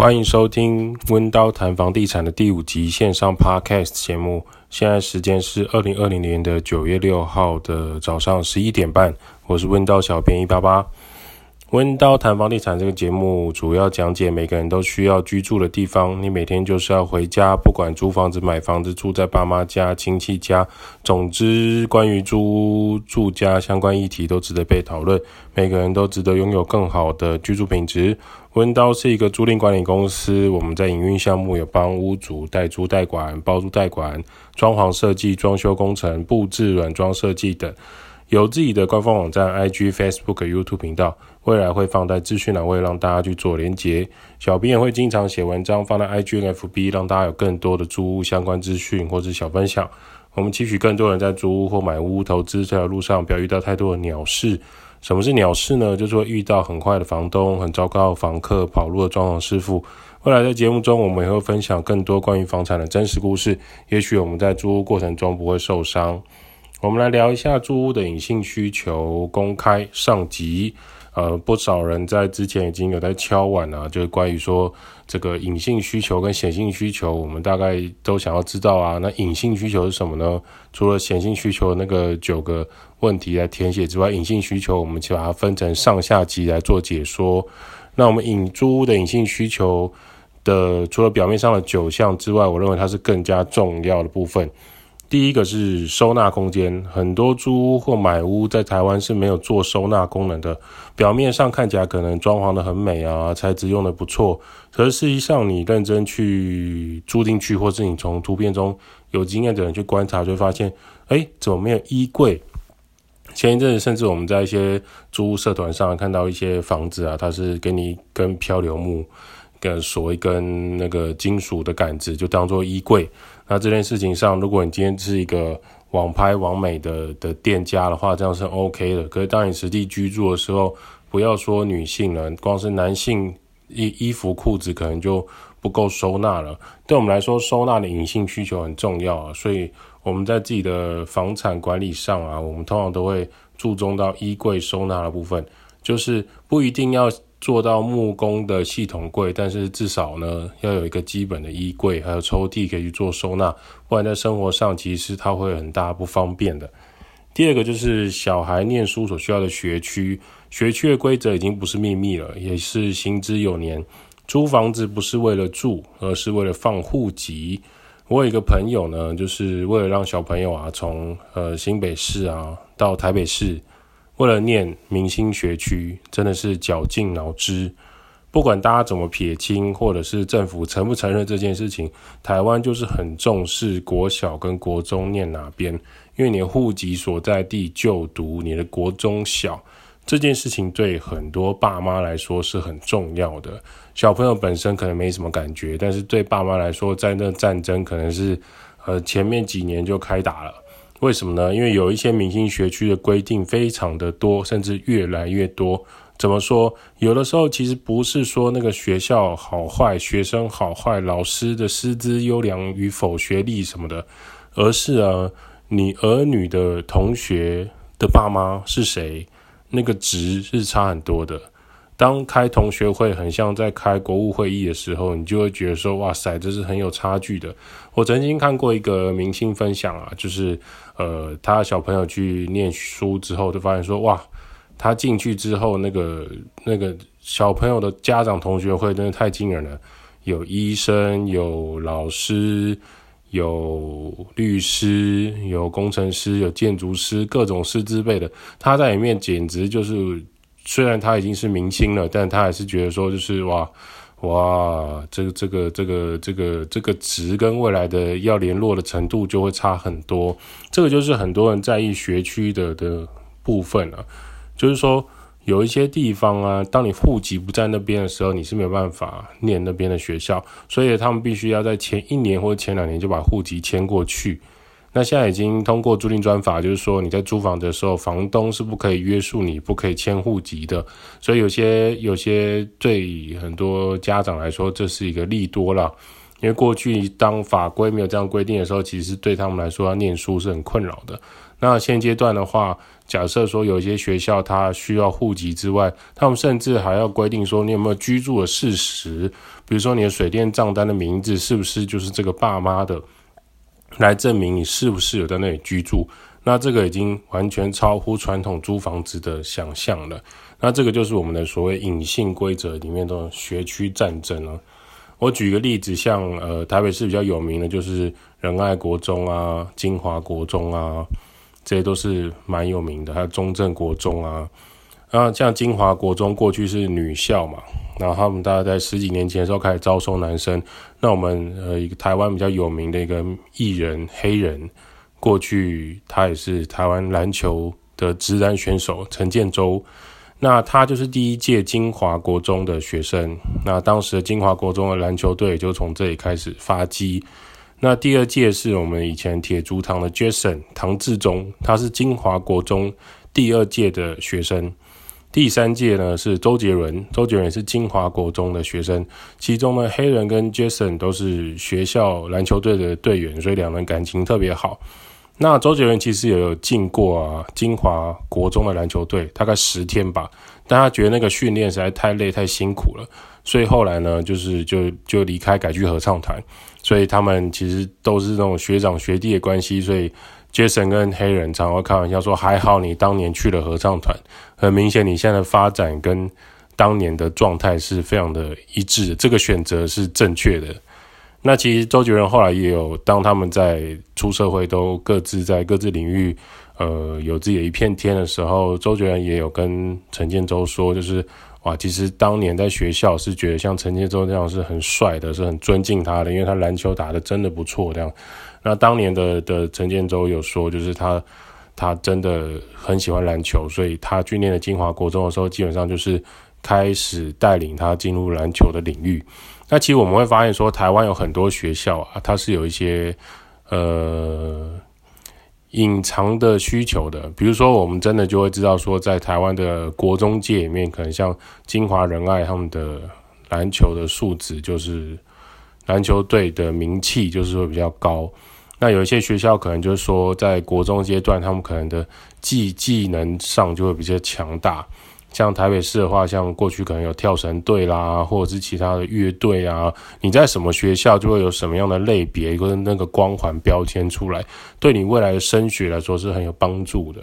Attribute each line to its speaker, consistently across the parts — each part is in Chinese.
Speaker 1: 欢迎收听温刀谈房地产的第五集线上 Podcast 节目。现在时间是二零二零年的九月六号的早上十一点半。我是温刀小编一八八。温刀谈房地产这个节目主要讲解每个人都需要居住的地方。你每天就是要回家，不管租房子、买房子、住在爸妈家、亲戚家，总之关于租住家相关议题都值得被讨论。每个人都值得拥有更好的居住品质。温刀是一个租赁管理公司，我们在营运项目有帮屋主代租代管、包租代管、装潢设计、装修工程、布置、软装设计等。有自己的官方网站、IG、Facebook、YouTube 频道，未来会放在资讯栏位让大家去做连接。小编也会经常写文章放在 I G N F B，让大家有更多的租屋相关资讯或是小分享。我们期许更多人在租屋或买屋投资这条路上，不要遇到太多的鸟事。什么是鸟事呢？就是会遇到很坏的房东、很糟糕的房客、跑路的装潢师傅。未来在节目中，我们也会分享更多关于房产的真实故事。也许我们在租屋过程中不会受伤。我们来聊一下租屋的隐性需求公开上集。呃，不少人在之前已经有在敲碗了，就是关于说这个隐性需求跟显性需求，我们大概都想要知道啊。那隐性需求是什么呢？除了显性需求那个九个问题来填写之外，隐性需求我们就把它分成上下级来做解说。那我们隐租屋的隐性需求的，除了表面上的九项之外，我认为它是更加重要的部分。第一个是收纳空间，很多租屋或买屋在台湾是没有做收纳功能的。表面上看起来可能装潢的很美啊，材质用的不错，可是实际上你认真去住进去，或是你从图片中有经验的人去观察，就会发现，哎，怎么没有衣柜？前一阵子甚至我们在一些租屋社团上看到一些房子啊，它是给你一根漂流木，跟锁一根那个金属的杆子，就当做衣柜。那这件事情上，如果你今天是一个网拍网美的的店家的话，这样是 OK 的。可是当你实际居住的时候，不要说女性了，光是男性衣衣服裤子可能就不够收纳了。对我们来说，收纳的隐性需求很重要啊。所以我们在自己的房产管理上啊，我们通常都会注重到衣柜收纳的部分，就是不一定要。做到木工的系统柜，但是至少呢，要有一个基本的衣柜，还有抽屉可以去做收纳，不然在生活上其实它会很大不方便的。第二个就是小孩念书所需要的学区，学区的规则已经不是秘密了，也是行之有年。租房子不是为了住，而是为了放户籍。我有一个朋友呢，就是为了让小朋友啊，从呃新北市啊到台北市。为了念明星学区，真的是绞尽脑汁。不管大家怎么撇清，或者是政府承不承认这件事情，台湾就是很重视国小跟国中念哪边，因为你的户籍所在地就读你的国中小，这件事情对很多爸妈来说是很重要的。小朋友本身可能没什么感觉，但是对爸妈来说，在那战争可能是呃前面几年就开打了。为什么呢？因为有一些明星学区的规定非常的多，甚至越来越多。怎么说？有的时候其实不是说那个学校好坏、学生好坏、老师的师资优良与否、学历什么的，而是啊，你儿女的同学的爸妈是谁，那个值是差很多的。当开同学会很像在开国务会议的时候，你就会觉得说，哇塞，这是很有差距的。我曾经看过一个明星分享啊，就是呃，他小朋友去念书之后，就发现说，哇，他进去之后，那个那个小朋友的家长同学会真的太惊人了，有医生，有老师，有律师，有工程师，有建筑师，各种师资辈的，他在里面简直就是。虽然他已经是明星了，但他还是觉得说，就是哇哇，这个这个这个这个这个值跟未来的要联络的程度就会差很多。这个就是很多人在意学区的的部分啊，就是说有一些地方啊，当你户籍不在那边的时候，你是没有办法念那边的学校，所以他们必须要在前一年或者前两年就把户籍迁过去。那现在已经通过租赁专法，就是说你在租房的时候，房东是不可以约束你，不可以迁户籍的。所以有些有些对很多家长来说，这是一个利多啦。因为过去当法规没有这样规定的时候，其实对他们来说要念书是很困扰的。那现阶段的话，假设说有一些学校它需要户籍之外，他们甚至还要规定说你有没有居住的事实，比如说你的水电账单的名字是不是就是这个爸妈的，来证明你是不是有在那里居住。那这个已经完全超乎传统租房子的想象了。那这个就是我们的所谓隐性规则里面的学区战争了。我举个例子，像呃台北市比较有名的就是仁爱国中啊、金华国中啊。这些都是蛮有名的，还有中正国中啊，啊，像金华国中过去是女校嘛，然后他们大概在十几年前的时候开始招收男生。那我们呃一个台湾比较有名的一个艺人黑人，过去他也是台湾篮球的职篮选手陈建州，那他就是第一届金华国中的学生，那当时的金华国中的篮球队就从这里开始发迹。那第二届是我们以前铁竹堂的 Jason 唐志忠，他是金华国中第二届的学生。第三届呢是周杰伦，周杰伦是金华国中的学生。其中呢，黑人跟 Jason 都是学校篮球队的队员，所以两人感情特别好。那周杰伦其实也有进过啊金华国中的篮球队，大概十天吧，但他觉得那个训练实在太累太辛苦了，所以后来呢，就是就就离开，改去合唱团。所以他们其实都是那种学长学弟的关系，所以 Jason 跟黑人常会开玩笑说：“还好你当年去了合唱团，很明显你现在的发展跟当年的状态是非常的一致的，这个选择是正确的。”那其实周杰伦后来也有，当他们在出社会都各自在各自领域，呃，有自己的一片天的时候，周杰伦也有跟陈建州说，就是。啊，其实当年在学校是觉得像陈建州这样是很帅的，是很尊敬他的，因为他篮球打得真的不错。这样，那当年的的陈建州有说，就是他他真的很喜欢篮球，所以他训练的金华国中的时候，基本上就是开始带领他进入篮球的领域。那其实我们会发现说，台湾有很多学校啊，它是有一些呃。隐藏的需求的，比如说，我们真的就会知道说，在台湾的国中界里面，可能像金华仁爱他们的篮球的素质，就是篮球队的名气就是会比较高。那有一些学校可能就是说，在国中阶段，他们可能的技技能上就会比较强大。像台北市的话，像过去可能有跳绳队啦，或者是其他的乐队啊。你在什么学校就会有什么样的类别跟那个光环标签出来，对你未来的升学来说是很有帮助的。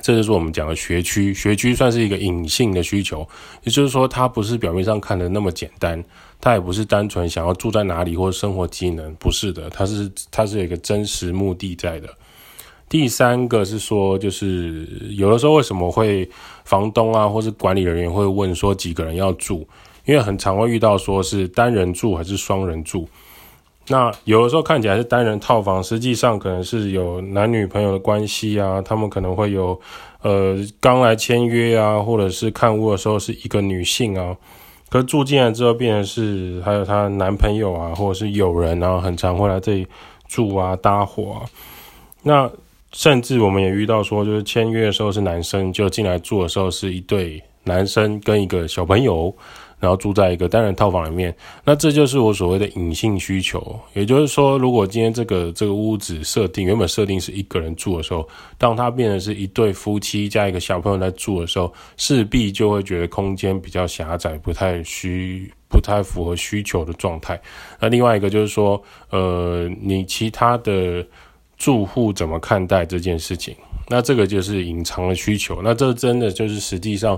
Speaker 1: 这就是我们讲的学区，学区算是一个隐性的需求，也就是说，它不是表面上看的那么简单，它也不是单纯想要住在哪里或者生活机能，不是的，它是它是有一个真实目的在的。第三个是说，就是有的时候为什么会房东啊，或是管理人员会问说几个人要住？因为很常会遇到说是单人住还是双人住。那有的时候看起来是单人套房，实际上可能是有男女朋友的关系啊，他们可能会有呃刚来签约啊，或者是看屋的时候是一个女性啊，可是住进来之后变成是还有她男朋友啊，或者是友人啊，很常会来这里住啊搭伙啊，那。甚至我们也遇到说，就是签约的时候是男生，就进来住的时候是一对男生跟一个小朋友，然后住在一个单人套房里面。那这就是我所谓的隐性需求，也就是说，如果今天这个这个屋子设定原本设定是一个人住的时候，当他变成是一对夫妻加一个小朋友在住的时候，势必就会觉得空间比较狭窄，不太需不太符合需求的状态。那另外一个就是说，呃，你其他的。住户怎么看待这件事情？那这个就是隐藏的需求。那这真的就是实际上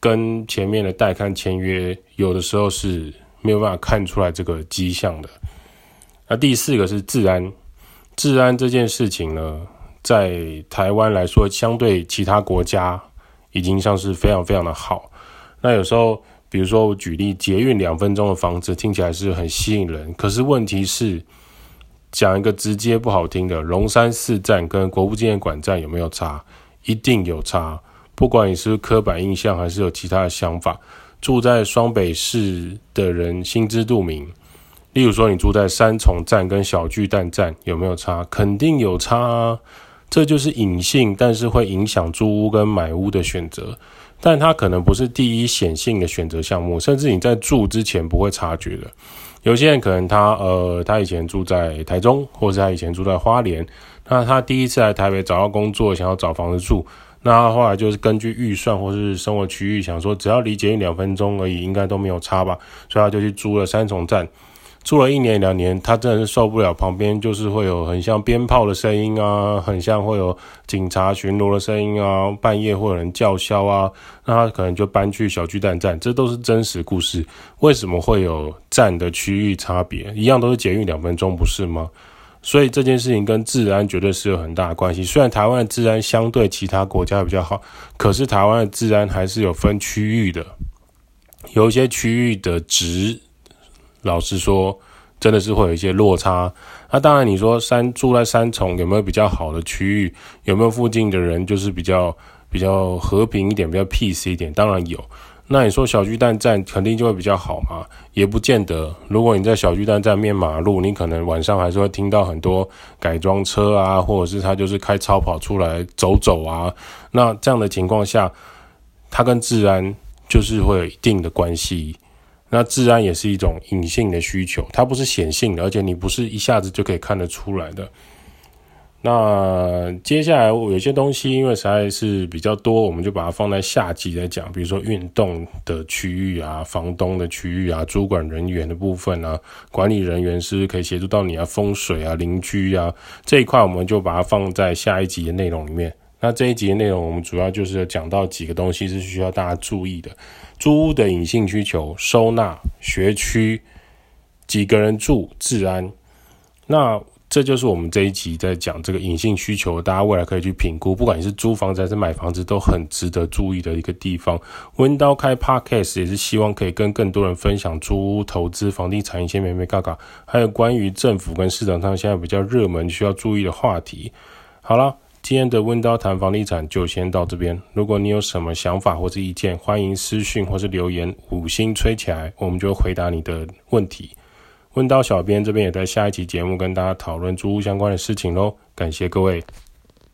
Speaker 1: 跟前面的带看签约有的时候是没有办法看出来这个迹象的。那第四个是治安，治安这件事情呢，在台湾来说，相对其他国家已经像是非常非常的好。那有时候，比如说我举例，捷运两分钟的房子听起来是很吸引人，可是问题是。讲一个直接不好听的，龙山寺站跟国父纪念馆站有没有差？一定有差。不管你是刻板印象还是有其他的想法，住在双北市的人心知肚明。例如说，你住在三重站跟小巨蛋站有没有差？肯定有差啊。这就是隐性，但是会影响租屋跟买屋的选择。但它可能不是第一显性的选择项目，甚至你在住之前不会察觉的。有些人可能他呃，他以前住在台中，或是他以前住在花莲，那他第一次来台北找到工作，想要找房子住，那后来就是根据预算或是生活区域，想说只要离捷运两分钟而已，应该都没有差吧，所以他就去租了三重站。住了一年两年，他真的是受不了，旁边就是会有很像鞭炮的声音啊，很像会有警察巡逻的声音啊，半夜会有人叫嚣啊，那他可能就搬去小巨蛋站，这都是真实故事。为什么会有站的区域差别？一样都是捷运两分钟，不是吗？所以这件事情跟治安绝对是有很大的关系。虽然台湾的治安相对其他国家比较好，可是台湾的治安还是有分区域的，有一些区域的值。老实说，真的是会有一些落差。那当然，你说三住在三重有没有比较好的区域？有没有附近的人就是比较比较和平一点，比较 peace 一点？当然有。那你说小巨蛋站肯定就会比较好嘛？也不见得。如果你在小巨蛋站面马路，你可能晚上还是会听到很多改装车啊，或者是他就是开超跑出来走走啊。那这样的情况下，它跟治安就是会有一定的关系。那治安也是一种隐性的需求，它不是显性的，而且你不是一下子就可以看得出来的。那接下来有些东西，因为实在是比较多，我们就把它放在下集来讲。比如说运动的区域啊，房东的区域啊，主管人员的部分啊，管理人员是是可以协助到你啊，风水啊，邻居啊这一块，我们就把它放在下一集的内容里面。那这一集的内容，我们主要就是讲到几个东西是需要大家注意的。租屋的隐性需求、收纳、学区、几个人住、治安，那这就是我们这一集在讲这个隐性需求，大家未来可以去评估，不管你是租房子还是买房子，都很值得注意的一个地方。温叨开 Podcast 也是希望可以跟更多人分享租屋、投资、房地产一些眉眉嘎嘎，还有关于政府跟市场上现在比较热门需要注意的话题。好了。今天的温叨谈房地产就先到这边。如果你有什么想法或是意见，欢迎私讯或是留言，五星吹起来，我们就回答你的问题。温叨小编这边也在下一期节目跟大家讨论租屋相关的事情喽。感谢各位。